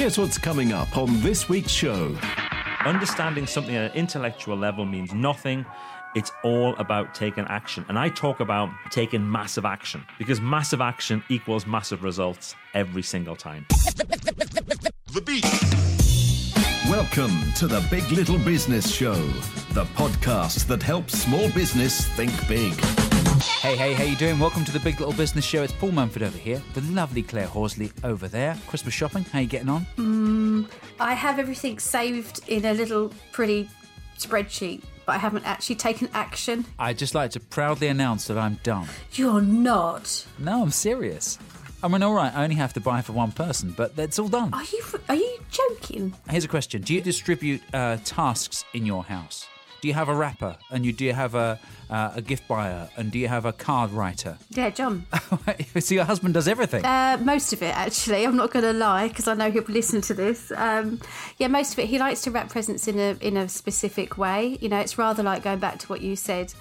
Here's what's coming up on this week's show. Understanding something at an intellectual level means nothing. It's all about taking action. And I talk about taking massive action because massive action equals massive results every single time. The beat. Welcome to the Big Little Business Show, the podcast that helps small business think big. Hey, hey, how you doing? Welcome to the Big Little Business Show. It's Paul Manford over here, the lovely Claire Horsley over there. Christmas shopping, how you getting on? I have everything saved in a little pretty spreadsheet, but I haven't actually taken action. I'd just like to proudly announce that I'm done. You're not. No, I'm serious. I mean, all right, I only have to buy for one person, but that's all done. Are you are you joking? Here's a question: Do you distribute uh, tasks in your house? Do you have a wrapper, and you do you have a uh, a gift buyer, and do you have a card writer? Yeah, John. so your husband does everything. Uh, most of it, actually. I'm not going to lie because I know he'll listen to this. Um, yeah, most of it. He likes to wrap presents in a in a specific way. You know, it's rather like going back to what you said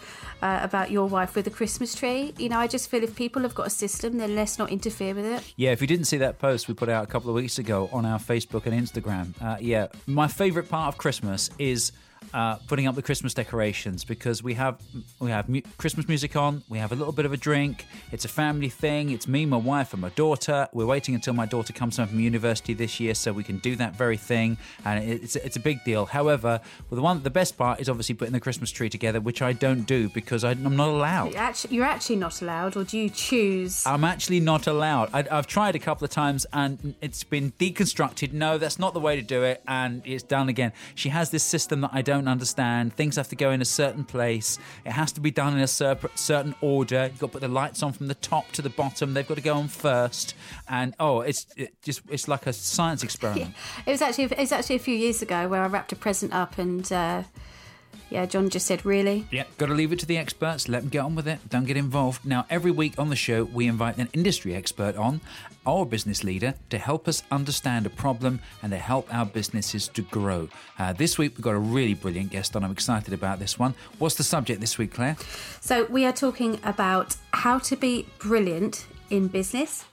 uh, about your wife with the Christmas tree. You know, I just feel if people have got a system, then let's not interfere with it. Yeah, if you didn't see that post we put out a couple of weeks ago on our Facebook and Instagram, uh, yeah, my favourite part of Christmas is uh, putting up the Christmas decorations because we have we have mu- Christmas music on, we have a little bit of a drink. It's a family thing. It's me, my wife, and my daughter. We're waiting until my daughter comes home from university this year so we can do that very thing, and it's it's a big deal. However, well, the one the best part is obviously putting the Christmas tree together, which I don't do because I, I'm not allowed. You're actually, you're actually not allowed, or do you choose? I'm actually not allowed. I, I've tried a couple of times and it's been deconstructed. No, that's not the way to do it, and it's done again. She has this system that I don't understand. Things have to go in a certain place. It has to be done in a cer- certain order. You've got to put the lights on from the top to the bottom. They've got to go on first, and oh, it's it just it's like a science experiment. It was actually it was actually a few years ago where I wrapped a present up and uh, yeah, John just said, "Really?" Yeah, got to leave it to the experts. Let them get on with it. Don't get involved. Now, every week on the show, we invite an industry expert on, or business leader, to help us understand a problem and to help our businesses to grow. Uh, this week, we've got a really brilliant guest on. I'm excited about this one. What's the subject this week, Claire? So we are talking about how to be brilliant in business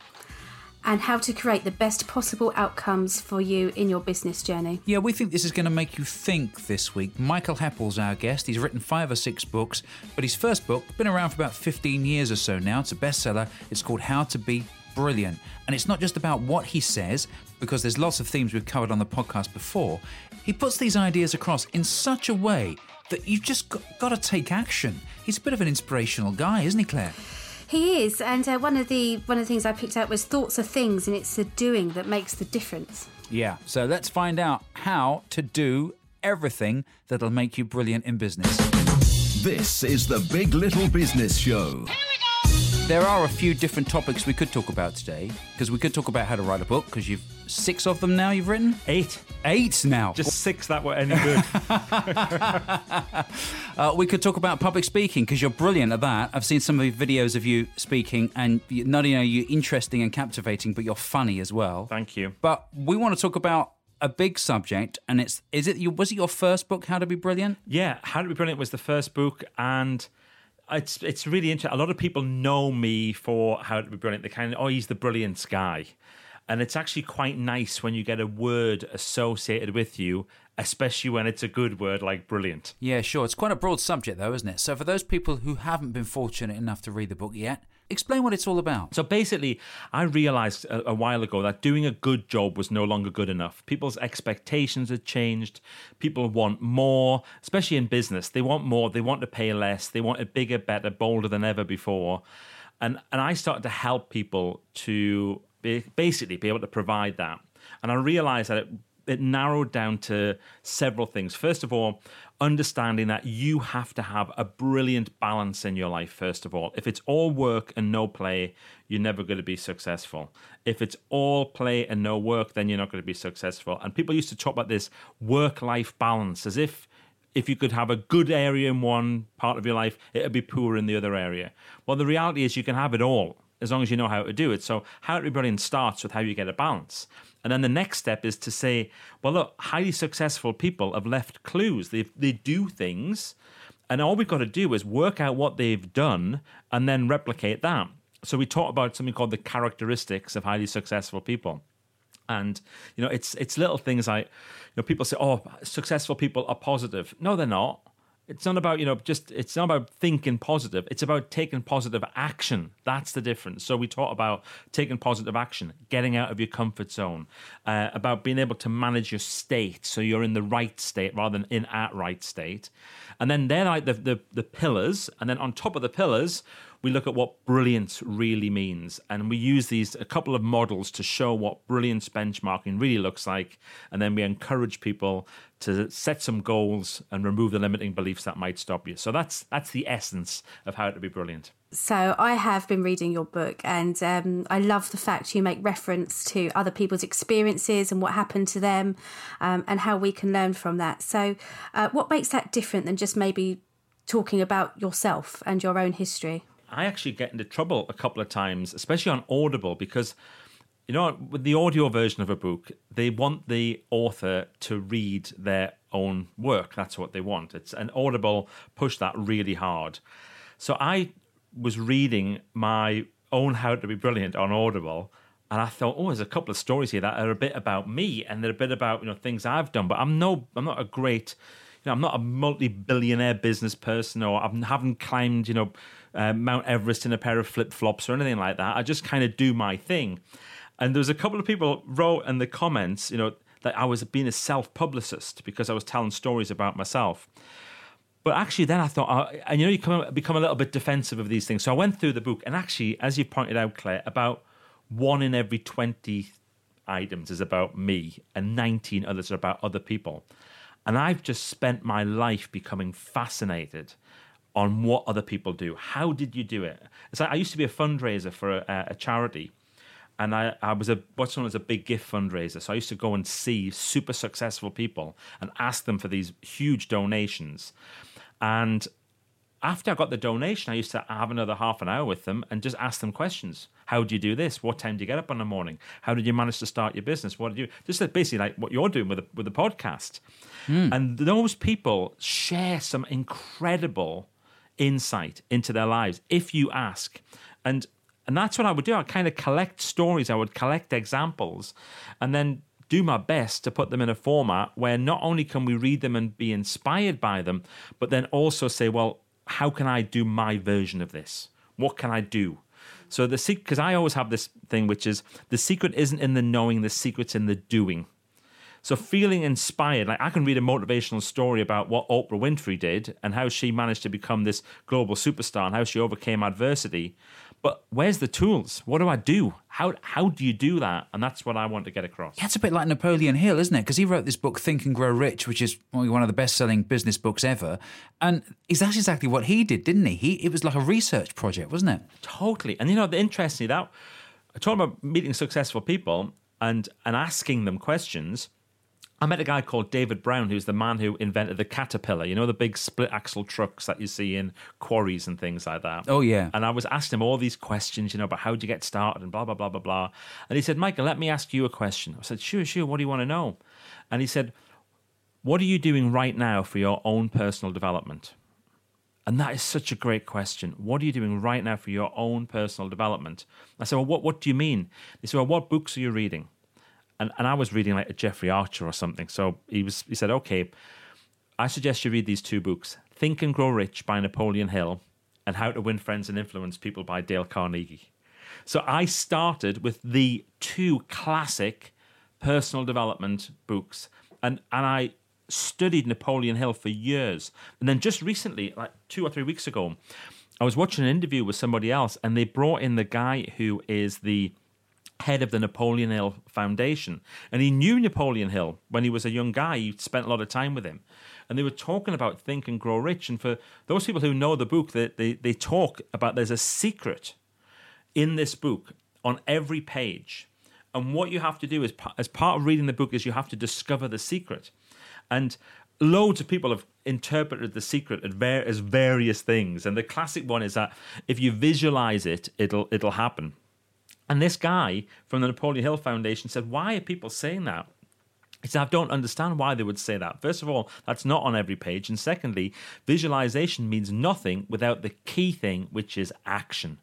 and how to create the best possible outcomes for you in your business journey. Yeah, we think this is going to make you think this week. Michael Heppell's our guest. He's written five or six books, but his first book, been around for about 15 years or so now. It's a bestseller. It's called How to Be Brilliant. And it's not just about what he says, because there's lots of themes we've covered on the podcast before. He puts these ideas across in such a way that you've just got, got to take action. He's a bit of an inspirational guy, isn't he, Claire? He is, and uh, one of the one of the things I picked out was thoughts are things, and it's the doing that makes the difference. Yeah. So let's find out how to do everything that'll make you brilliant in business. This is the Big Little Business Show. There are a few different topics we could talk about today because we could talk about how to write a book because you've six of them now you've written Eight. eight now. Just six that were any good. Uh, we could talk about public speaking because you're brilliant at that. I've seen some of your videos of you speaking, and you- not only are you interesting and captivating, but you're funny as well. Thank you. But we want to talk about a big subject, and it's is it you was it your first book, How to Be Brilliant? Yeah, How to Be Brilliant was the first book, and it's it's really interesting. A lot of people know me for How to Be Brilliant. They kind of, oh, he's the brilliant guy. And it's actually quite nice when you get a word associated with you, especially when it's a good word like brilliant. Yeah, sure. It's quite a broad subject, though, isn't it? So for those people who haven't been fortunate enough to read the book yet, explain what it's all about. So basically, I realized a, a while ago that doing a good job was no longer good enough. People's expectations had changed. People want more, especially in business. They want more. They want to pay less. They want it bigger, better, bolder than ever before. And and I started to help people to basically be able to provide that. And I realized that it it narrowed down to several things. First of all, understanding that you have to have a brilliant balance in your life, first of all. If it's all work and no play, you're never going to be successful. If it's all play and no work, then you're not going to be successful. And people used to talk about this work life balance as if if you could have a good area in one part of your life, it would be poor in the other area. Well, the reality is you can have it all as long as you know how to do it. So, how to be brilliant starts with how you get a balance. And then the next step is to say, well, look, highly successful people have left clues. They, they do things, and all we've got to do is work out what they've done and then replicate that. So, we talk about something called the characteristics of highly successful people. And you know, it's it's little things like you know, people say, "Oh, successful people are positive." No, they're not. It's not about you know just. It's not about thinking positive. It's about taking positive action. That's the difference. So we talk about taking positive action, getting out of your comfort zone, uh, about being able to manage your state, so you're in the right state rather than in at right state. And then they're like the the, the pillars, and then on top of the pillars, we look at what brilliance really means. And we use these a couple of models to show what brilliance benchmarking really looks like. And then we encourage people to set some goals and remove the limiting beliefs that might stop you. So that's that's the essence of how to be brilliant. So I have been reading your book, and um, I love the fact you make reference to other people's experiences and what happened to them, um, and how we can learn from that. So, uh, what makes that different than just maybe talking about yourself and your own history? I actually get into trouble a couple of times, especially on Audible, because you know, with the audio version of a book, they want the author to read their own work. That's what they want. It's an Audible push that really hard. So I was reading my own How to Be Brilliant on Audible, and I thought, oh, there's a couple of stories here that are a bit about me, and they're a bit about you know things I've done. But I'm no, I'm not a great, you know, I'm not a multi-billionaire business person, or I haven't climbed, you know, uh, Mount Everest in a pair of flip flops or anything like that. I just kind of do my thing. And there was a couple of people wrote in the comments, you know, that I was being a self publicist because I was telling stories about myself. But actually, then I thought, uh, and you know, you come, become a little bit defensive of these things. So I went through the book, and actually, as you pointed out, Claire, about one in every 20 items is about me, and 19 others are about other people. And I've just spent my life becoming fascinated on what other people do. How did you do it? It's like I used to be a fundraiser for a, a charity and I, I was a what's known as a big gift fundraiser. So I used to go and see super successful people and ask them for these huge donations. And after I got the donation, I used to have another half an hour with them and just ask them questions. How do you do this? What time do you get up in the morning? How did you manage to start your business? What did you just basically like what you're doing with the, with the podcast? Mm. And those people share some incredible insight into their lives if you ask. And and that's what I would do. I'd kind of collect stories, I would collect examples, and then do my best to put them in a format where not only can we read them and be inspired by them, but then also say, well, how can I do my version of this? What can I do? So the secret, because I always have this thing, which is the secret isn't in the knowing, the secret's in the doing. So feeling inspired, like I can read a motivational story about what Oprah Winfrey did and how she managed to become this global superstar and how she overcame adversity. But where's the tools? What do I do? How how do you do that? And that's what I want to get across. Yeah, it's a bit like Napoleon Hill, isn't it? Because he wrote this book, Think and Grow Rich, which is one of the best-selling business books ever. And is that exactly what he did, didn't he? He it was like a research project, wasn't it? Totally. And you know, the interesting that I talk about meeting successful people and and asking them questions I met a guy called David Brown, who's the man who invented the Caterpillar. You know, the big split axle trucks that you see in quarries and things like that. Oh, yeah. And I was asking him all these questions, you know, about how do you get started and blah, blah, blah, blah, blah. And he said, Michael, let me ask you a question. I said, sure, sure. What do you want to know? And he said, what are you doing right now for your own personal development? And that is such a great question. What are you doing right now for your own personal development? I said, well, what, what do you mean? He said, well, what books are you reading? And, and I was reading like a Jeffrey Archer or something. So he was he said, okay, I suggest you read these two books: Think and Grow Rich by Napoleon Hill, and How to Win Friends and Influence People by Dale Carnegie. So I started with the two classic personal development books, and and I studied Napoleon Hill for years, and then just recently, like two or three weeks ago. I was watching an interview with somebody else, and they brought in the guy who is the head of the Napoleon Hill Foundation. And he knew Napoleon Hill when he was a young guy. He spent a lot of time with him. And they were talking about Think and Grow Rich. And for those people who know the book, they, they, they talk about there's a secret in this book on every page. And what you have to do is, as part of reading the book, is you have to discover the secret. And loads of people have interpreted the secret as various things. And the classic one is that if you visualize it, it'll it'll happen. And this guy from the Napoleon Hill Foundation said, Why are people saying that? He said, I don't understand why they would say that. First of all, that's not on every page. And secondly, visualization means nothing without the key thing, which is action.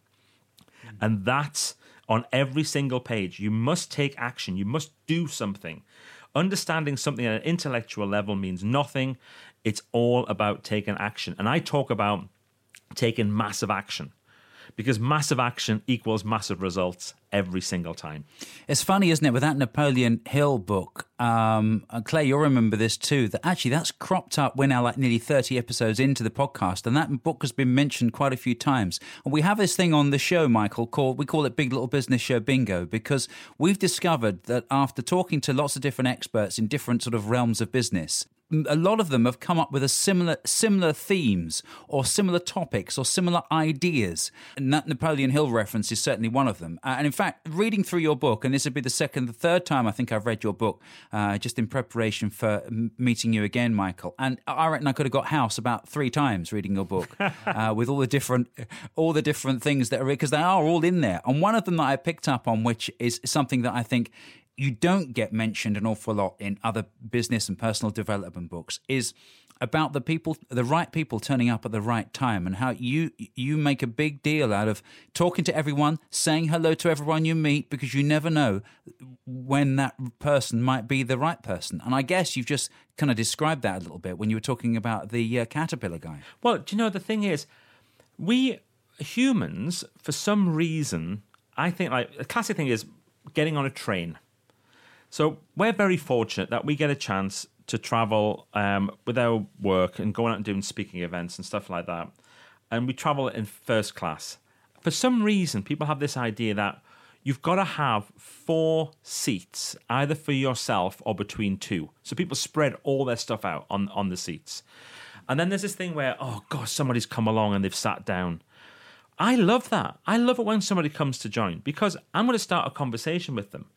And that's on every single page. You must take action. You must do something. Understanding something at an intellectual level means nothing. It's all about taking action. And I talk about taking massive action because massive action equals massive results every single time. It's funny, isn't it, with that Napoleon Hill book? Um, Claire, you'll remember this too. That actually that's cropped up. We're now like nearly thirty episodes into the podcast, and that book has been mentioned quite a few times. And we have this thing on the show, Michael, called we call it Big Little Business Show Bingo, because we've discovered that after talking to lots of different experts in different sort of realms of business, a lot of them have come up with a similar similar themes or similar topics or similar ideas. And that Napoleon Hill reference is certainly one of them. Uh, and in fact, reading through your book, and this would be the second, the third time I think I've read your book, uh, just in preparation for meeting you again, Michael. And I reckon I could have got house about three times reading your book uh, with all the different all the different things that are because they are all in there. And one of them that I picked up on, which is something that I think you don't get mentioned an awful lot in other business and personal development books is about the people the right people turning up at the right time and how you you make a big deal out of talking to everyone saying hello to everyone you meet because you never know when that person might be the right person. And i guess you've just kind of described that a little bit when you were talking about the uh, caterpillar guy. Well do you know the thing is we humans for some reason i think like the classic thing is getting on a train so we're very fortunate that we get a chance to travel um, with our work and going out and doing speaking events and stuff like that. And we travel in first class. For some reason, people have this idea that you've got to have four seats, either for yourself or between two. So people spread all their stuff out on, on the seats. And then there's this thing where, oh gosh, somebody's come along and they've sat down. I love that. I love it when somebody comes to join because I'm going to start a conversation with them.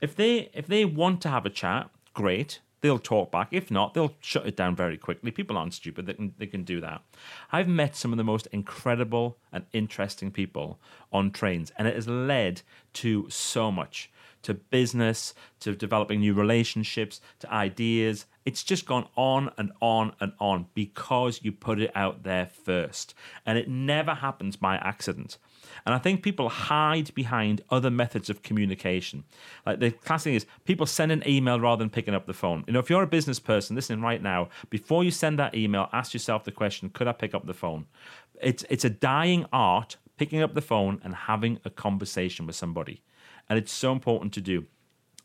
If they if they want to have a chat, great. They'll talk back. If not, they'll shut it down very quickly. People aren't stupid. They can they can do that. I've met some of the most incredible and interesting people on trains, and it has led to so much to business, to developing new relationships, to ideas. It's just gone on and on and on because you put it out there first. And it never happens by accident. And I think people hide behind other methods of communication. Like the classic thing is people send an email rather than picking up the phone. You know, if you're a business person listening right now, before you send that email, ask yourself the question, could I pick up the phone? It's it's a dying art picking up the phone and having a conversation with somebody. And it's so important to do.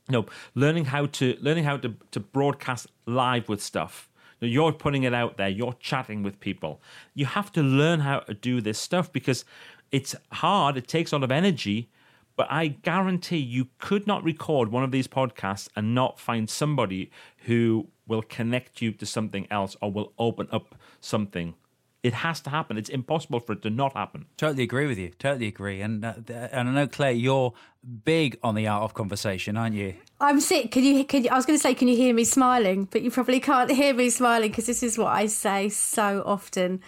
You know, learning how to learning how to, to broadcast live with stuff you're putting it out there you're chatting with people you have to learn how to do this stuff because it's hard, it takes a lot of energy, but I guarantee you could not record one of these podcasts and not find somebody who will connect you to something else or will open up something it has to happen. It's impossible for it to not happen. Totally agree with you. Totally agree. And uh, and I know Claire, you're big on the art of conversation, aren't you? I'm sick. Can you? Can you? I was going to say, can you hear me smiling? But you probably can't hear me smiling because this is what I say so often.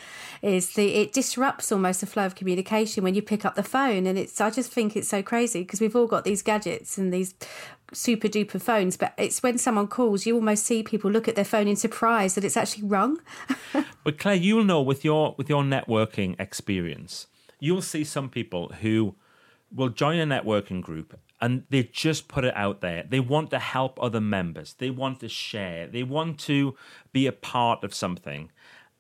Is the it disrupts almost the flow of communication when you pick up the phone, and it's. I just think it's so crazy because we've all got these gadgets and these super duper phones, but it's when someone calls, you almost see people look at their phone in surprise that it's actually rung. but Claire, you'll know with your with your networking experience, you'll see some people who will join a networking group and they just put it out there. They want to help other members. They want to share. They want to be a part of something.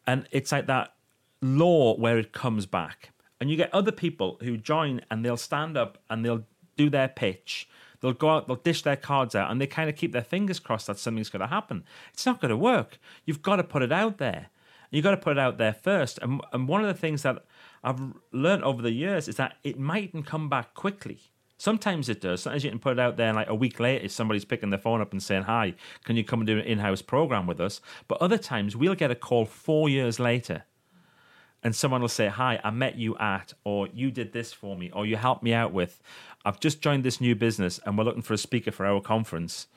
And it's like that law where it comes back. And you get other people who join and they'll stand up and they'll do their pitch They'll go out, they'll dish their cards out, and they kind of keep their fingers crossed that something's going to happen. It's not going to work. You've got to put it out there. You've got to put it out there first. And, and one of the things that I've learned over the years is that it mightn't come back quickly. Sometimes it does. Sometimes you can put it out there, and like a week later, somebody's picking their phone up and saying, "Hi, can you come and do an in-house program with us?" But other times, we'll get a call four years later, and someone will say, "Hi, I met you at," or "You did this for me," or "You helped me out with," I've just joined this new business and we're looking for a speaker for our conference.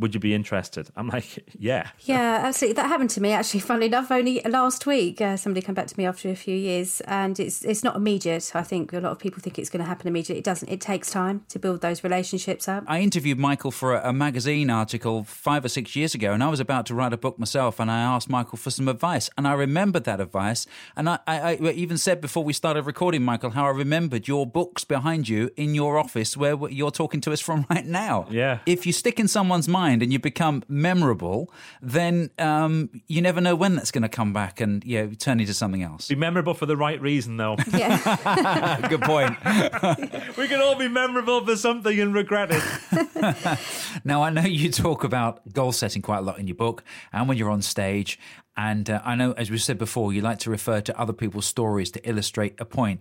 Would you be interested? I'm like, yeah. Yeah, absolutely. That happened to me actually. Funnily enough, only last week, uh, somebody came back to me after a few years, and it's it's not immediate. I think a lot of people think it's going to happen immediately. It doesn't. It takes time to build those relationships up. I interviewed Michael for a, a magazine article five or six years ago, and I was about to write a book myself, and I asked Michael for some advice, and I remembered that advice, and I, I, I even said before we started recording, Michael, how I remembered your books behind you in your office where you're talking to us from right now. Yeah. If you stick in someone's mind and you become memorable, then um, you never know when that's going to come back and you know, turn into something else. Be memorable for the right reason, though. Yeah, Good point. we can all be memorable for something and regret it. Now, I know you talk about goal setting quite a lot in your book and when you're on stage. And uh, I know, as we said before, you like to refer to other people's stories to illustrate a point.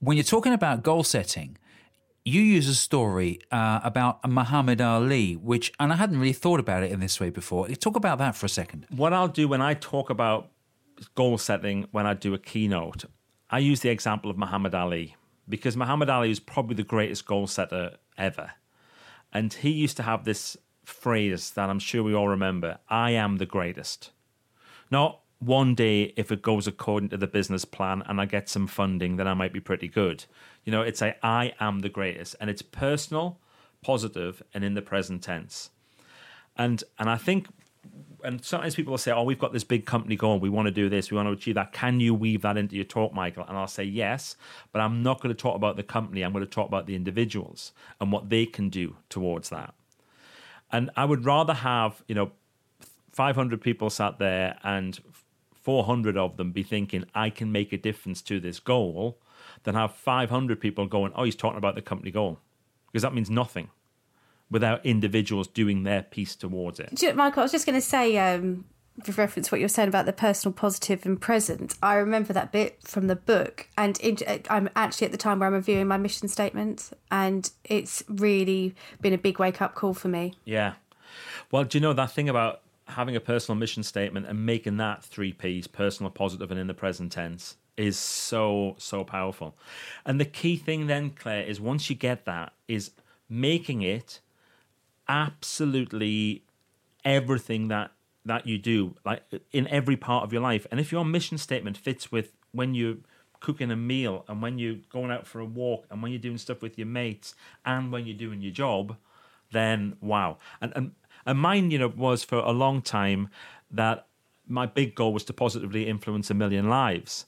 When you're talking about goal setting, you use a story uh, about Muhammad Ali, which, and I hadn't really thought about it in this way before. Talk about that for a second. what I'll do when I talk about goal setting, when I do a keynote, I use the example of Muhammad Ali because Muhammad Ali is probably the greatest goal setter ever. And he used to have this phrase that I'm sure we all remember I am the greatest. Not one day, if it goes according to the business plan and I get some funding, then I might be pretty good. You know, it's like I am the greatest. And it's personal, positive, and in the present tense. And and I think and sometimes people will say, "Oh, we've got this big company going. We want to do this. We want to achieve that. Can you weave that into your talk, Michael?" And I'll say yes, but I'm not going to talk about the company. I'm going to talk about the individuals and what they can do towards that. And I would rather have, you know, 500 people sat there and 400 of them be thinking, "I can make a difference to this goal," than have 500 people going, "Oh, he's talking about the company goal," because that means nothing without individuals doing their piece towards it. You know, Michael, I was just going to say, um, with reference to what you're saying about the personal, positive, and present. I remember that bit from the book, and in, I'm actually at the time where I'm reviewing my mission statement, and it's really been a big wake up call for me. Yeah. Well, do you know that thing about having a personal mission statement and making that three P's, personal, positive, and in the present tense, is so, so powerful. And the key thing then, Claire, is once you get that, is making it absolutely everything that that you do, like in every part of your life. And if your mission statement fits with when you're cooking a meal and when you're going out for a walk and when you're doing stuff with your mates and when you're doing your job, then wow. And and, and mine, you know, was for a long time that my big goal was to positively influence a million lives.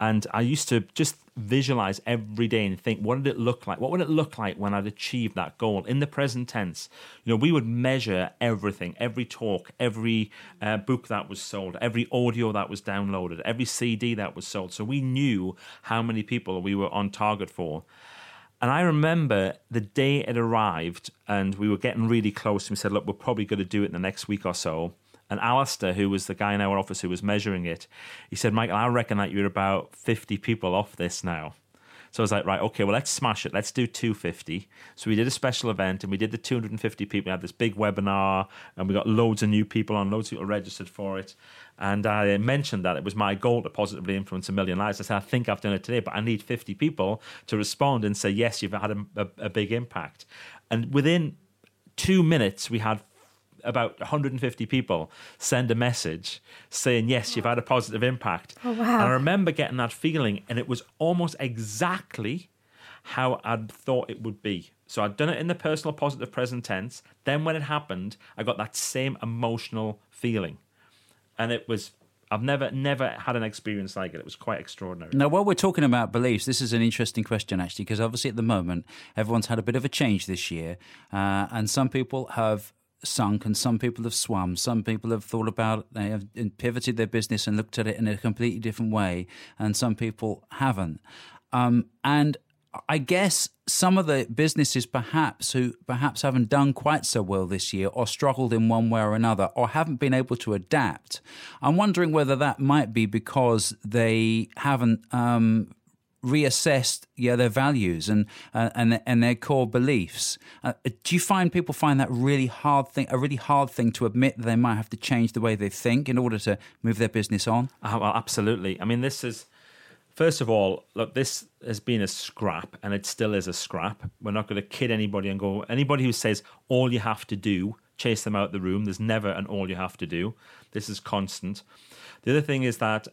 And I used to just visualize every day and think, what did it look like? What would it look like when I'd achieved that goal in the present tense? You know, we would measure everything, every talk, every uh, book that was sold, every audio that was downloaded, every CD that was sold. So we knew how many people we were on target for. And I remember the day it arrived and we were getting really close. And we said, look, we're probably going to do it in the next week or so. And Alistair, who was the guy in our office who was measuring it, he said, Michael, I reckon that you're about 50 people off this now. So I was like, right, okay, well, let's smash it. Let's do 250. So we did a special event and we did the 250 people. We had this big webinar and we got loads of new people on, loads of people registered for it. And I mentioned that it was my goal to positively influence a million lives. I said, I think I've done it today, but I need 50 people to respond and say, yes, you've had a, a, a big impact. And within two minutes, we had about 150 people send a message saying yes you've had a positive impact. Oh, wow. and i remember getting that feeling and it was almost exactly how i'd thought it would be. So i'd done it in the personal positive present tense. Then when it happened i got that same emotional feeling. And it was i've never never had an experience like it. It was quite extraordinary. Now, while we're talking about beliefs, this is an interesting question, actually, because obviously at the moment, everyone's had a bit of a change this year, uh, and some people have sunk and some people have swum. Some people have thought about, they have pivoted their business and looked at it in a completely different way, and some people haven't. Um, and I guess some of the businesses perhaps who perhaps haven't done quite so well this year or struggled in one way or another or haven't been able to adapt. I'm wondering whether that might be because they haven't um, reassessed yeah their values and uh, and and their core beliefs. Uh, do you find people find that really hard thing a really hard thing to admit that they might have to change the way they think in order to move their business on? Oh, absolutely. I mean, this is first of all, look, this has been a scrap, and it still is a scrap. We're not going to kid anybody and go. Anybody who says all you have to do chase them out the room. There's never an all you have to do. This is constant. The other thing is that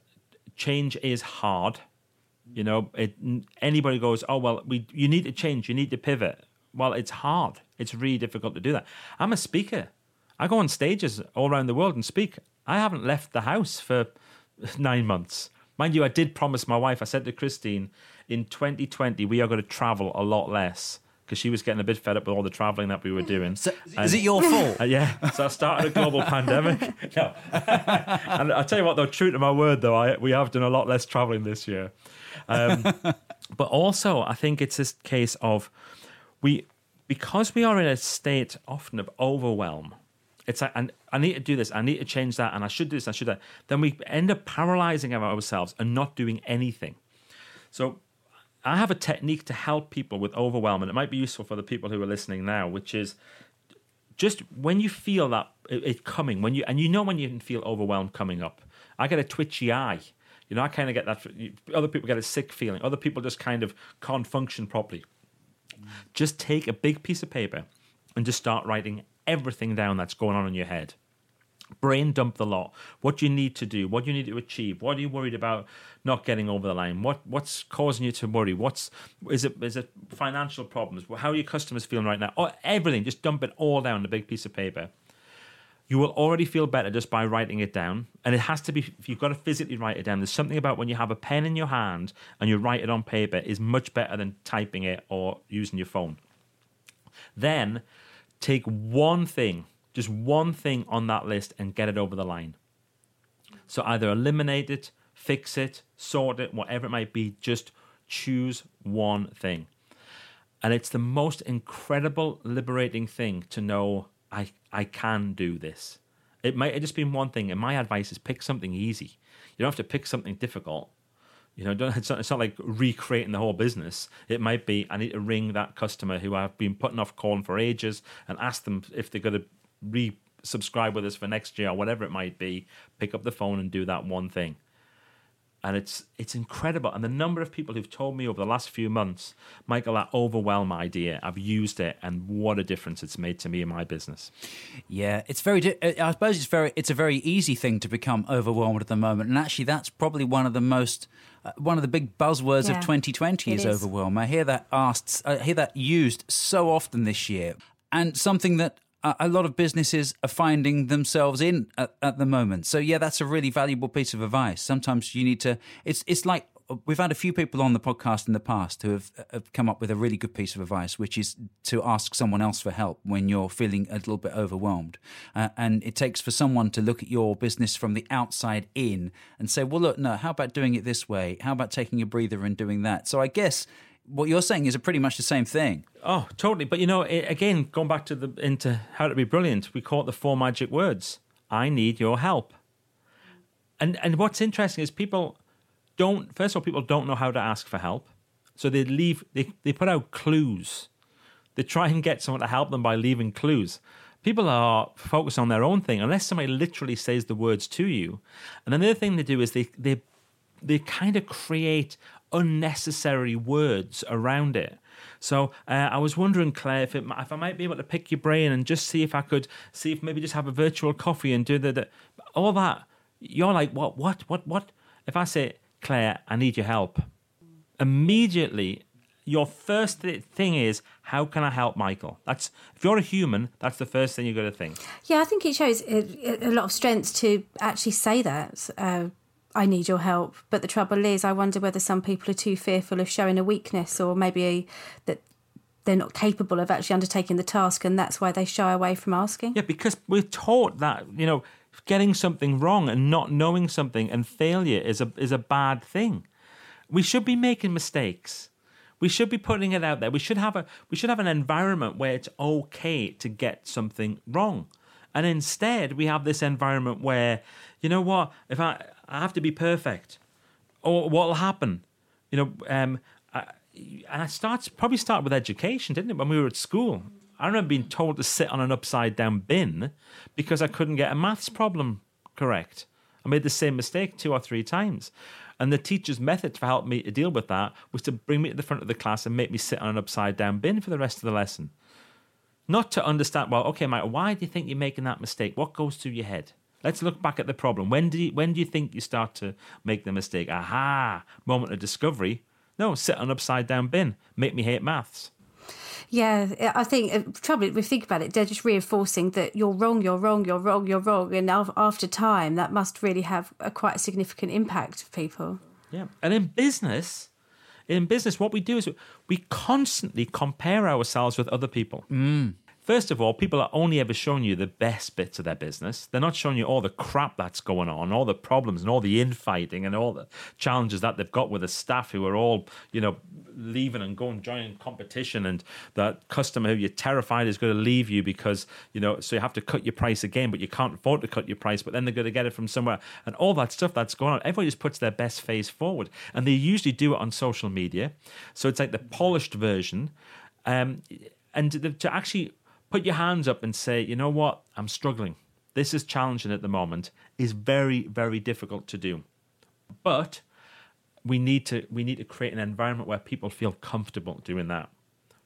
change is hard. You know, it, anybody goes, oh well, we you need to change, you need to pivot. Well, it's hard. It's really difficult to do that. I'm a speaker. I go on stages all around the world and speak. I haven't left the house for nine months. Mind you, I did promise my wife. I said to Christine, in 2020 we are going to travel a lot less because she was getting a bit fed up with all the traveling that we were doing. So, is it your fault? Uh, yeah. So I started a global pandemic. No. and I'll tell you what, though, true to my word, though, I, we have done a lot less traveling this year. Um, but also, I think it's this case of we, because we are in a state often of overwhelm. It's like, and I need to do this, I need to change that, and I should do this, I should that. Then we end up paralyzing ourselves and not doing anything. So I have a technique to help people with overwhelm, and it might be useful for the people who are listening now, which is just when you feel that it, coming, when you and you know when you can feel overwhelmed coming up. I get a twitchy eye. You know, I kind of get that. Other people get a sick feeling. Other people just kind of can't function properly. Just take a big piece of paper and just start writing everything down that's going on in your head. Brain dump the lot. What you need to do? What you need to achieve? What are you worried about not getting over the line? What what's causing you to worry? What's is it is it financial problems? How are your customers feeling right now? Or everything. Just dump it all down on a big piece of paper you will already feel better just by writing it down and it has to be if you've got to physically write it down there's something about when you have a pen in your hand and you write it on paper is much better than typing it or using your phone then take one thing just one thing on that list and get it over the line. So either eliminate it, fix it, sort it, whatever it might be, just choose one thing. And it's the most incredible, liberating thing to know I, I can do this. It might have just been one thing, and my advice is pick something easy. You don't have to pick something difficult. You know, it's not, it's not like recreating the whole business. It might be I need to ring that customer who I've been putting off calling for ages and ask them if they're going to resubscribe with us for next year or whatever it might be, pick up the phone and do that one thing. And it's it's incredible. And the number of people who've told me over the last few months, Michael, that overwhelm idea, I've used it, and what a difference it's made to me in my business. Yeah, it's very. I suppose it's very. It's a very easy thing to become overwhelmed at the moment, and actually, that's probably one of the most uh, one of the big buzzwords yeah, of 2020 is, is, overwhelm. I hear that asked, I hear that used so often this year, and something that a lot of businesses are finding themselves in at, at, the moment. So yeah, that's a really valuable piece of advice. Sometimes you need to. It's it's like we've had a few people on the podcast in the past who have, have come up with a really good piece of advice, which is to ask someone else for help when you're feeling a little bit overwhelmed. Uh, and it takes for someone to look at your business from the outside in and say, well, look, no, how about doing it this way? How about taking a breather and doing that? So I guess what you're saying is pretty much the same thing. Oh, totally. But you know, again, going back to the into how to be brilliant, we call it the four magic words. I need your help. And and what's interesting is people don't. First of all, people don't know how to ask for help, so they leave. They they put out clues. They try and get someone to help them by leaving clues. People are focused on their own thing unless somebody literally says the words to you. And then the other thing they do is they they they kind of create unnecessary words around it. So uh, I was wondering, Claire, if, it, if I might be able to pick your brain and just see if I could see if maybe just have a virtual coffee and do the, the all that. You're like, what, what, what, what? If I say, Claire, I need your help, immediately your first th- thing is how can i help michael that's if you're a human that's the first thing you've got to think yeah i think it shows a, a lot of strength to actually say that uh, I need your help. But the trouble is, I wonder whether some people are too fearful of showing a weakness or maybe that they're not capable of actually undertaking the task and that's why they shy away from asking. Yeah, because we're taught that, you know, getting something wrong and not knowing something and failure is a is a bad thing. We should be making mistakes. We should be putting it out there. We should have a we should have an environment where it's okay to get something wrong. And instead, we have this environment where, you know what, if I I have to be perfect, or what'll happen? You know, um, I, and I start probably start with education, didn't it? When we were at school, I remember being told to sit on an upside down bin because I couldn't get a maths problem correct. I made the same mistake two or three times. And the teacher's method to help me to deal with that was to bring me to the front of the class and make me sit on an upside down bin for the rest of the lesson. Not to understand, well, okay, Mike, why do you think you're making that mistake? What goes through your head? Let's look back at the problem. When do you, when do you think you start to make the mistake? Aha, moment of discovery. No, sit on upside down bin. Make me hate maths. Yeah, I think uh, trouble. If we think about it, they're just reinforcing that you're wrong, you're wrong, you're wrong, you're wrong, and after time, that must really have a quite a significant impact for people. Yeah, and in business, in business, what we do is we constantly compare ourselves with other people. Mm. First of all, people are only ever showing you the best bits of their business. They're not showing you all the crap that's going on, all the problems and all the infighting and all the challenges that they've got with the staff who are all, you know, leaving and going joining competition and that customer who you're terrified is going to leave you because, you know, so you have to cut your price again, but you can't afford to cut your price, but then they're going to get it from somewhere and all that stuff that's going on. Everybody just puts their best face forward and they usually do it on social media. So it's like the polished version. Um, and to actually put your hands up and say, you know what, I'm struggling. This is challenging at the moment, is very, very difficult to do. But we need to we need to create an environment where people feel comfortable doing that.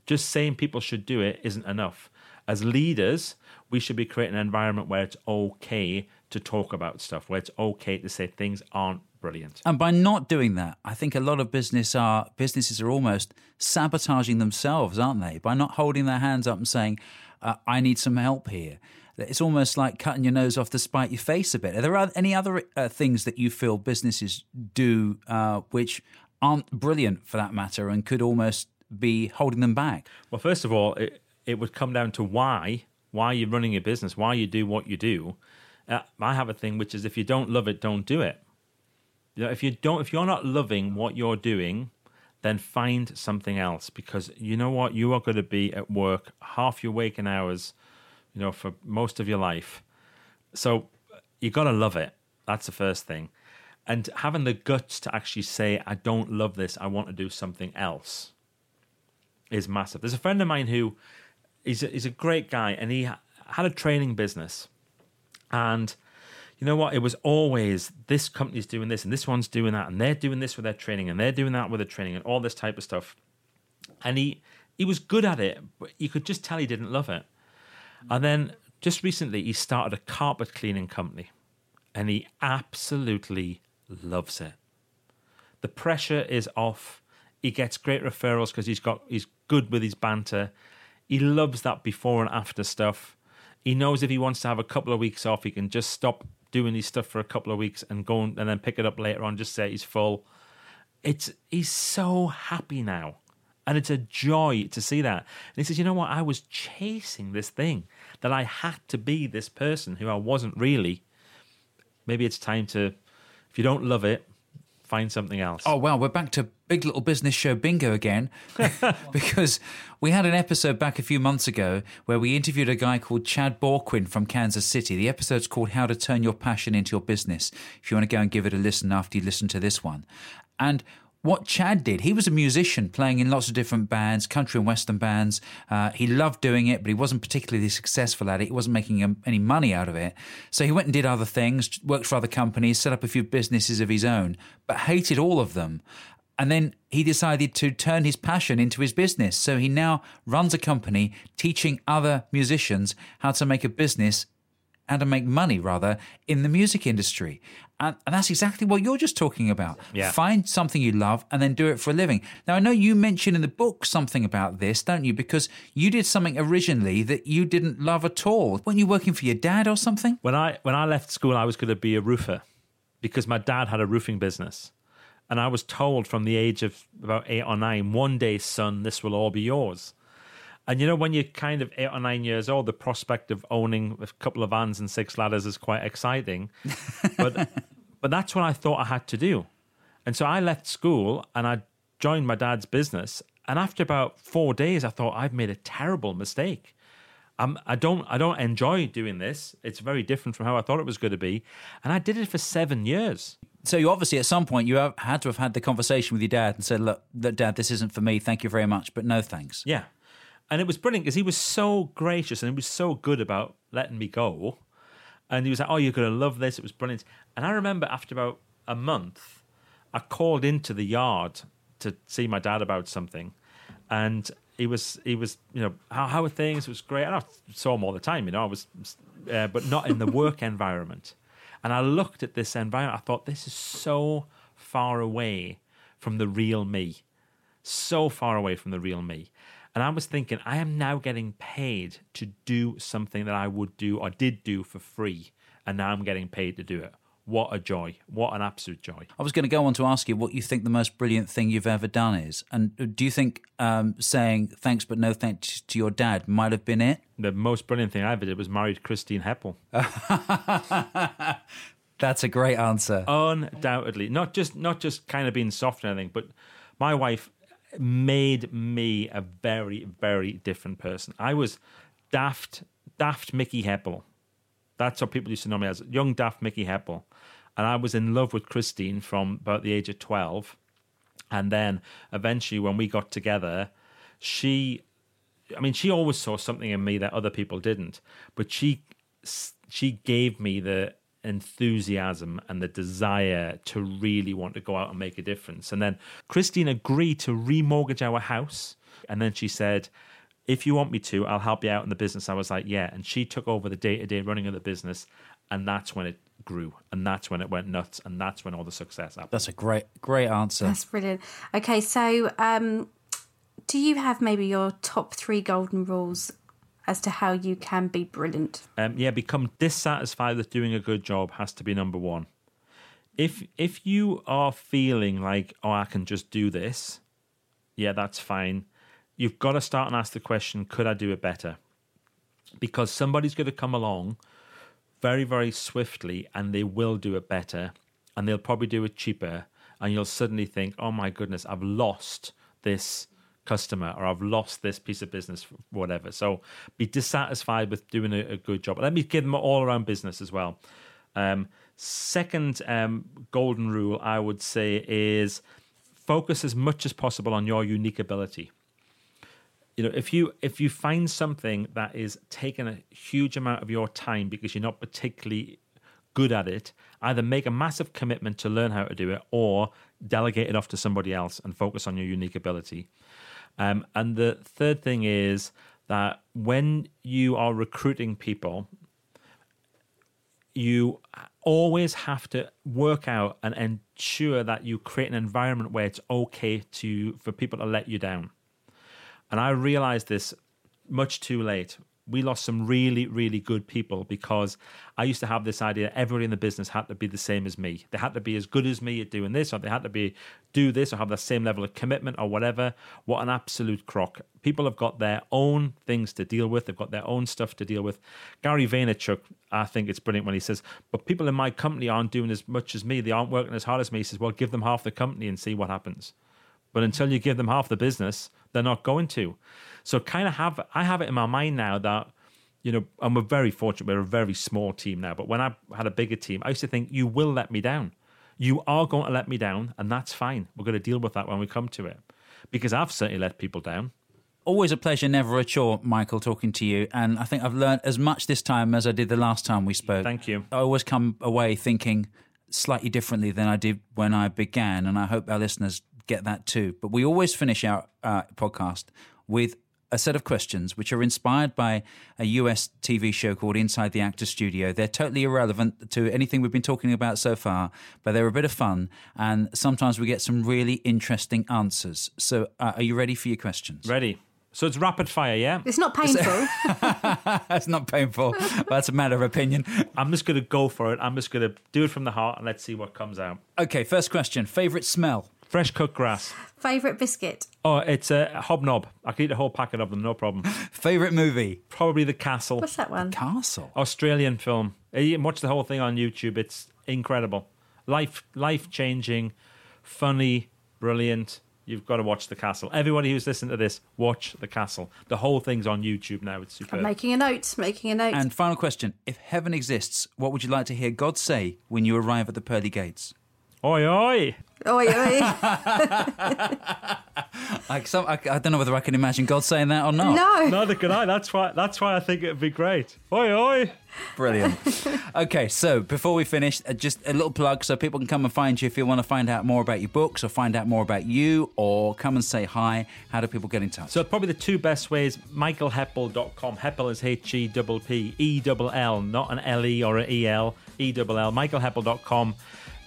Just saying people should do it isn't enough. As leaders, we should be creating an environment where it's okay to talk about stuff, where it's okay to say things aren't brilliant. And by not doing that, I think a lot of business are businesses are almost sabotaging themselves, aren't they? By not holding their hands up and saying, uh, "I need some help here." It's almost like cutting your nose off to spite your face a bit. Are there any other uh, things that you feel businesses do uh, which aren't brilliant for that matter and could almost be holding them back? Well, first of all, it, it would come down to why why you're running your business, why you do what you do. Uh, I have a thing which is if you don't love it, don't do it. You know, if you don't, if you're not loving what you're doing, then find something else because you know what, you are going to be at work half your waking hours, you know, for most of your life. So you got to love it. That's the first thing. And having the guts to actually say, I don't love this, I want to do something else is massive. There's a friend of mine who he's a, he's a great guy and he had a training business. And you know what? It was always this company's doing this and this one's doing that and they're doing this with their training and they're doing that with their training and all this type of stuff. And he he was good at it, but you could just tell he didn't love it. And then just recently he started a carpet cleaning company and he absolutely loves it. The pressure is off. He gets great referrals because he's got he's good with his banter. He loves that before and after stuff. He knows if he wants to have a couple of weeks off, he can just stop doing his stuff for a couple of weeks and going and then pick it up later on. Just say he's full. It's he's so happy now, and it's a joy to see that. And he says, "You know what? I was chasing this thing that I had to be this person who I wasn't really. Maybe it's time to, if you don't love it, find something else. Oh, well, we're back to Big Little Business Show bingo again because we had an episode back a few months ago where we interviewed a guy called Chad Bourquin from Kansas City. The episode's called How to Turn Your Passion into Your Business. If you want to go and give it a listen after you listen to this one. And what Chad did, he was a musician playing in lots of different bands, country and western bands. Uh, he loved doing it, but he wasn't particularly successful at it. He wasn't making any money out of it. So he went and did other things, worked for other companies, set up a few businesses of his own, but hated all of them. And then he decided to turn his passion into his business. So he now runs a company teaching other musicians how to make a business and to make money rather in the music industry. And, and, that's exactly what you're just talking about. Yeah. Find something you love and then do it for a living. Now, I know you mentioned in the book something about this, don't you? Because you did something originally that you didn't love at all. Weren't you working for your dad or something? When I when I left school, I was going to be a roofer because my dad had a roofing business. And I was told from the age of about eight or nine, one day, son, this will all be yours. And you know, when you're kind of eight or nine years old, the prospect of owning a couple of vans and six ladders is quite exciting. but but that's what I thought I had to do. And so I left school and I joined my dad's business. And after about four days, I thought I've made a terrible mistake. I'm, I don't I don't enjoy doing this. It's very different from how I thought it was going to be, and I did it for seven years. So you obviously at some point you have, had to have had the conversation with your dad and said, "Look, look, Dad, this isn't for me. Thank you very much, but no thanks." Yeah, and it was brilliant because he was so gracious and he was so good about letting me go. And he was like, "Oh, you're going to love this." It was brilliant. And I remember after about a month, I called into the yard to see my dad about something, and he was he was you know how how things? It was great. And I saw him all the time. You know, I was, uh, but not in the work environment. And I looked at this environment. I thought this is so far away from the real me, so far away from the real me. And I was thinking, I am now getting paid to do something that I would do or did do for free, and now I'm getting paid to do it. What a joy! What an absolute joy! I was going to go on to ask you what you think the most brilliant thing you've ever done is. And do you think um, saying thanks but no thanks to your dad might have been it? The most brilliant thing I ever did was married Christine Heppell. That's a great answer. Undoubtedly, not just not just kind of being soft and anything, but my wife made me a very very different person. I was daft daft Mickey Heppell. That's what people used to know me as young daft Mickey Heppell, and I was in love with Christine from about the age of twelve, and then eventually when we got together, she, I mean, she always saw something in me that other people didn't, but she she gave me the enthusiasm and the desire to really want to go out and make a difference. And then Christine agreed to remortgage our house. And then she said, if you want me to, I'll help you out in the business. I was like, yeah. And she took over the day to day running of the business. And that's when it grew. And that's when it went nuts. And that's when all the success happened. That's a great, great answer. That's brilliant. Okay, so um, do you have maybe your top three golden rules as to how you can be brilliant? Um, yeah, become dissatisfied with doing a good job has to be number one. If if you are feeling like, oh, I can just do this, yeah, that's fine. You've got to start and ask the question, could I do it better? Because somebody's going to come along very, very swiftly and they will do it better and they'll probably do it cheaper. And you'll suddenly think, oh my goodness, I've lost this customer or I've lost this piece of business, whatever. So be dissatisfied with doing a, a good job. Let me give them all around business as well. Um, second um, golden rule I would say is focus as much as possible on your unique ability. You know, if you if you find something that is taking a huge amount of your time because you're not particularly good at it, either make a massive commitment to learn how to do it or delegate it off to somebody else and focus on your unique ability. Um, and the third thing is that when you are recruiting people, you always have to work out and ensure that you create an environment where it's okay to for people to let you down. And I realized this much too late we lost some really, really good people because I used to have this idea everybody in the business had to be the same as me. They had to be as good as me at doing this, or they had to be do this or have the same level of commitment or whatever. What an absolute crock. People have got their own things to deal with, they've got their own stuff to deal with. Gary Vaynerchuk, I think it's brilliant when he says, But people in my company aren't doing as much as me, they aren't working as hard as me. He says, Well, give them half the company and see what happens. But until you give them half the business, they're not going to. So kind of have I have it in my mind now that you know, and we're very fortunate. We're a very small team now. But when I had a bigger team, I used to think you will let me down. You are going to let me down, and that's fine. We're going to deal with that when we come to it, because I've certainly let people down. Always a pleasure, never a chore, Michael, talking to you. And I think I've learned as much this time as I did the last time we spoke. Thank you. I always come away thinking slightly differently than I did when I began, and I hope our listeners get that too. But we always finish our uh, podcast with a set of questions which are inspired by a US TV show called Inside the Actor Studio. They're totally irrelevant to anything we've been talking about so far, but they're a bit of fun, and sometimes we get some really interesting answers. So, uh, are you ready for your questions? Ready. So it's rapid fire, yeah? It's not painful. That's not painful. That's a matter of opinion. I'm just going to go for it. I'm just going to do it from the heart and let's see what comes out. Okay, first question. Favorite smell? Fresh cut grass. Favourite biscuit? Oh, it's a hobnob. I could eat a whole packet of them, no problem. Favorite movie? Probably The Castle. What's that one? Castle. Australian film. You can watch the whole thing on YouTube. It's incredible. Life life changing, funny, brilliant. You've got to watch The Castle. Everybody who's listening to this, watch The Castle. The whole thing's on YouTube now. It's super. I'm making a note. Making a note. And final question: If heaven exists, what would you like to hear God say when you arrive at the pearly gates? Oi, oi. Oi, oi. Like some, I, I don't know whether I can imagine God saying that or not. no. Neither can I. That's why. That's why I think it'd be great. Oi, oi. Brilliant. okay, so before we finish, uh, just a little plug so people can come and find you if you want to find out more about your books or find out more about you or come and say hi. How do people get in touch? So probably the two best ways, michaelheppell.com. Heppell is H-E-P-P, E-double-L, not an L-E or an E-L, E-double-L, michaelheppell.com.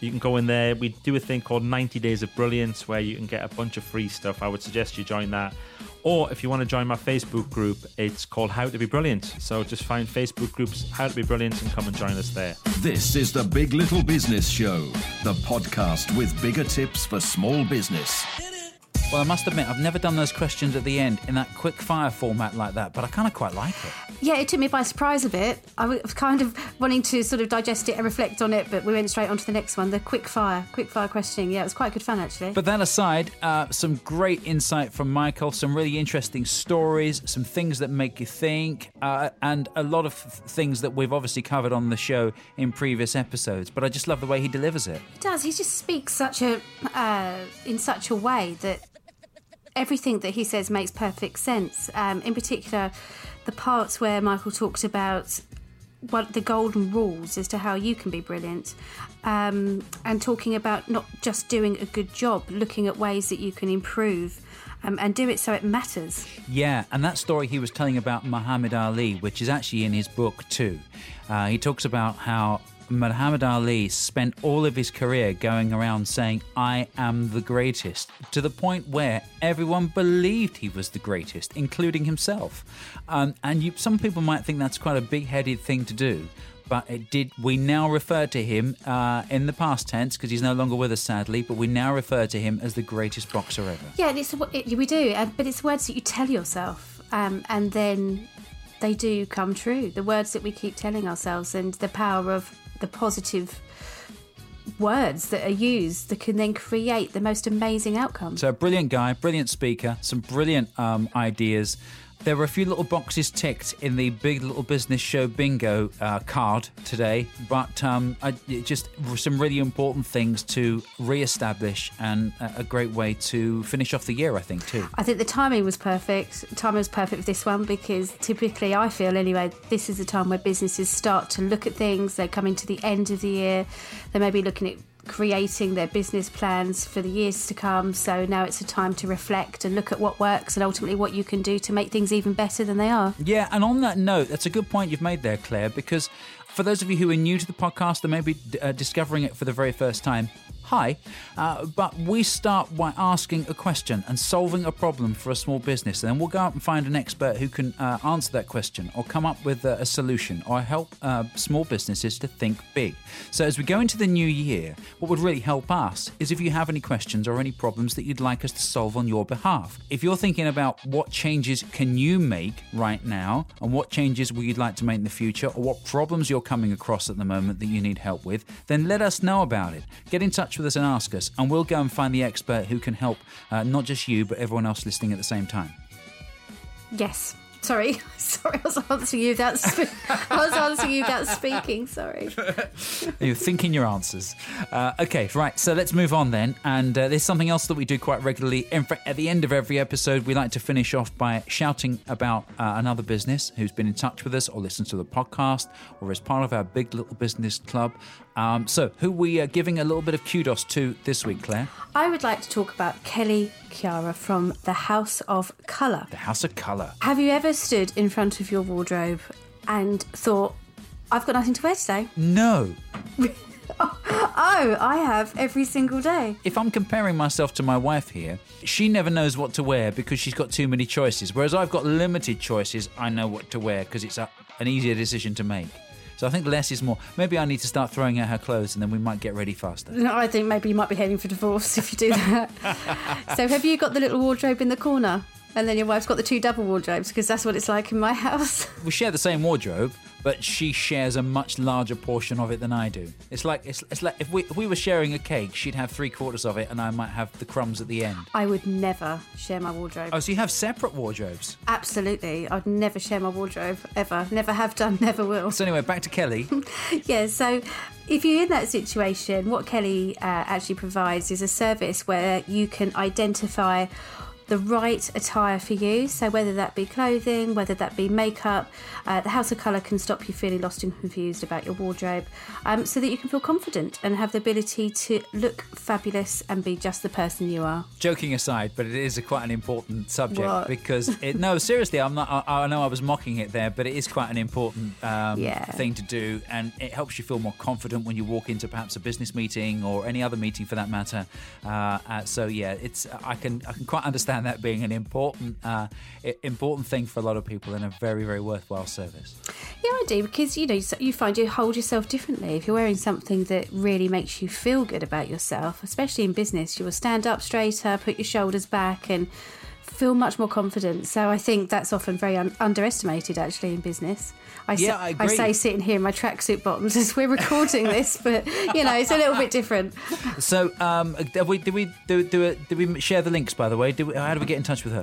You can go in there. We do a thing called 90 Days of Brilliance where you can get a bunch of free stuff. I would suggest you join that. Or if you want to join my Facebook group, it's called How to Be Brilliant. So just find Facebook groups How to Be Brilliant and come and join us there. This is the Big Little Business Show, the podcast with bigger tips for small business. Well, I must admit, I've never done those questions at the end in that quick fire format like that, but I kind of quite like it. Yeah, it took me by surprise a bit. I was kind of wanting to sort of digest it and reflect on it, but we went straight on to the next one, the quick fire, quick fire questioning. Yeah, it was quite good fun actually. But that aside, uh, some great insight from Michael, some really interesting stories, some things that make you think, uh, and a lot of things that we've obviously covered on the show in previous episodes. But I just love the way he delivers it. He does. He just speaks such a uh, in such a way that everything that he says makes perfect sense. Um, in particular, the parts where Michael talks about what the golden rules as to how you can be brilliant, um, and talking about not just doing a good job, looking at ways that you can improve. Um, and do it so it matters. Yeah, and that story he was telling about Muhammad Ali, which is actually in his book too. Uh, he talks about how Muhammad Ali spent all of his career going around saying, I am the greatest, to the point where everyone believed he was the greatest, including himself. Um, and you, some people might think that's quite a big headed thing to do. But it did. We now refer to him uh, in the past tense because he's no longer with us, sadly. But we now refer to him as the greatest boxer ever. Yeah, and it's it, we do, but it's words that you tell yourself, um, and then they do come true. The words that we keep telling ourselves, and the power of the positive words that are used that can then create the most amazing outcomes. So, a brilliant guy, brilliant speaker, some brilliant um, ideas. There were a few little boxes ticked in the Big Little Business Show bingo uh, card today, but um, I, just some really important things to re-establish and a, great way to finish off the year, I think, too. I think the timing was perfect. Timing was perfect for this one because typically, I feel anyway, this is the time where businesses start to look at things. They're coming to the end of the year. They may be looking at creating their business plans for the years to come. So now it's a time to reflect and look at what works and ultimately what you can do to make things even better than they are. Yeah, and on that note, that's a good point you've made there, Claire, because for those of you who are new to the podcast and maybe uh, discovering it for the very first time, hi. Uh, but we start by asking a question and solving a problem for a small business. And then we'll go out and find an expert who can uh, answer that question or come up with a, a solution or help uh, small businesses to think big. So as we go into the new year, what would really help us is if you have any questions or any problems that you'd like us to solve on your behalf. If you're thinking about what changes can you make right now and what changes would you like to make in the future or what problems you're coming across at the moment that you need help with, then let us know about it. Get in touch with us and ask us, and we'll go and find the expert who can help uh, not just you, but everyone else listening at the same time. Yes. Sorry, sorry, I was answering you without. Spe- I was answering you without speaking. Sorry. You're thinking your answers. Uh, okay, right. So let's move on then. And uh, there's something else that we do quite regularly. In fact, at the end of every episode, we like to finish off by shouting about uh, another business who's been in touch with us, or listened to the podcast, or is part of our big little business club. Um, so, who we are giving a little bit of kudos to this week, Claire? I would like to talk about Kelly Chiara from the House of Colour. The House of Colour. Have you ever stood in front of your wardrobe and thought, I've got nothing to wear today? No. Oh, I have every single day. If I'm comparing myself to my wife here, she never knows what to wear because she's got too many choices. Whereas I've got limited choices, I know what to wear because it's a, an easier decision to make. So I think less is more. Maybe I need to start throwing out her clothes and then we might get ready faster. No, I think maybe you might be heading for divorce if you do that. so, have you got the little wardrobe in the corner? And then your wife's got the two double wardrobes because that's what it's like in my house. We share the same wardrobe, but she shares a much larger portion of it than I do. It's like it's, it's like if we if we were sharing a cake, she'd have three quarters of it, and I might have the crumbs at the end. I would never share my wardrobe. Oh, so you have separate wardrobes. Absolutely. I'd never share my wardrobe, ever. Never have done, never will. So anyway, back to Kelly. Yeah, so if you're in that situation, what Kelly uh, actually provides is a service where you can identify the right attire for you. So, whether that be clothing, whether that be makeup, uh, the House of Colour can stop you feeling lost and confused about your wardrobe um, so that you can feel confident and have the ability to look fabulous and be just the person you are. Joking aside, but it is a quite an important subject What? because it, no, seriously, I'm not. I, I know I was mocking it there, but it is quite an important um, Yeah. thing to do, and it helps you feel more confident when you walk into perhaps a business meeting or any other meeting for that matter. Uh, uh, so yeah, it's I can I can quite understand that being an important uh, important thing for a lot of people and a very very worthwhile service. Yeah, I do because you know you find you hold yourself differently. If you're wearing something that really makes you feel good about yourself, especially in business, you will stand up straighter, put your shoulders back, and feel much more confident. So I think that's often very un- underestimated actually in business. I, Yeah, sa- I agree. say sitting here in my tracksuit bottoms as we're recording this, but you know it's a little bit different. So um, did we did we do, do did we share the links by the way? Did we, how do we get in touch with her?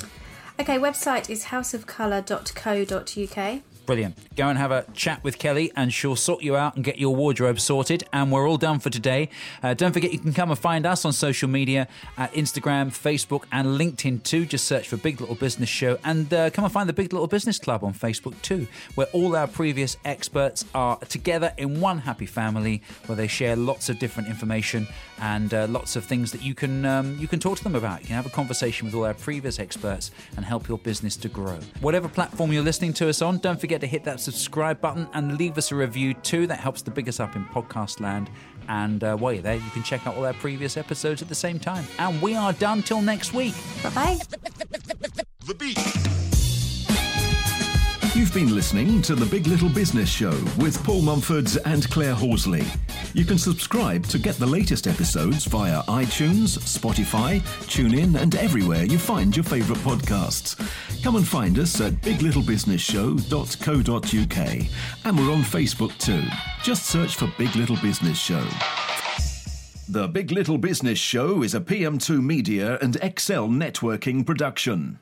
Okay, website is houseofcolour.co.uk. Brilliant. Go and have a chat with Kelly, and she'll sort you out and get your wardrobe sorted. And we're all done for today. Uh, don't forget, you can come and find us on social media at Instagram, Facebook, and LinkedIn too. Just search for Big Little Business Show, and uh, come and find the Big Little Business Club on Facebook too, where all our previous experts are together in one happy family, where they share lots of different information and uh, lots of things that you can um, you can talk to them about. You can have a conversation with all our previous experts and help your business to grow. Whatever platform you're listening to us on, don't forget to hit that subscribe button and leave us a review too. That helps to big us up in podcast land. And uh, while you're there, you can check out all our previous episodes at the same time. And we are done till next week. Bye bye. The beat. You've been listening to The Big Little Business Show with Paul Mumfords and Claire Horsley. You can subscribe to get the latest episodes via iTunes, Spotify, TuneIn, and everywhere you find your favourite podcasts. Come and find us at biglittlebusinessshow.co.uk. And we're on Facebook too. Just search for Big Little Business Show. The Big Little Business Show is a PM2 Media and Excel networking production.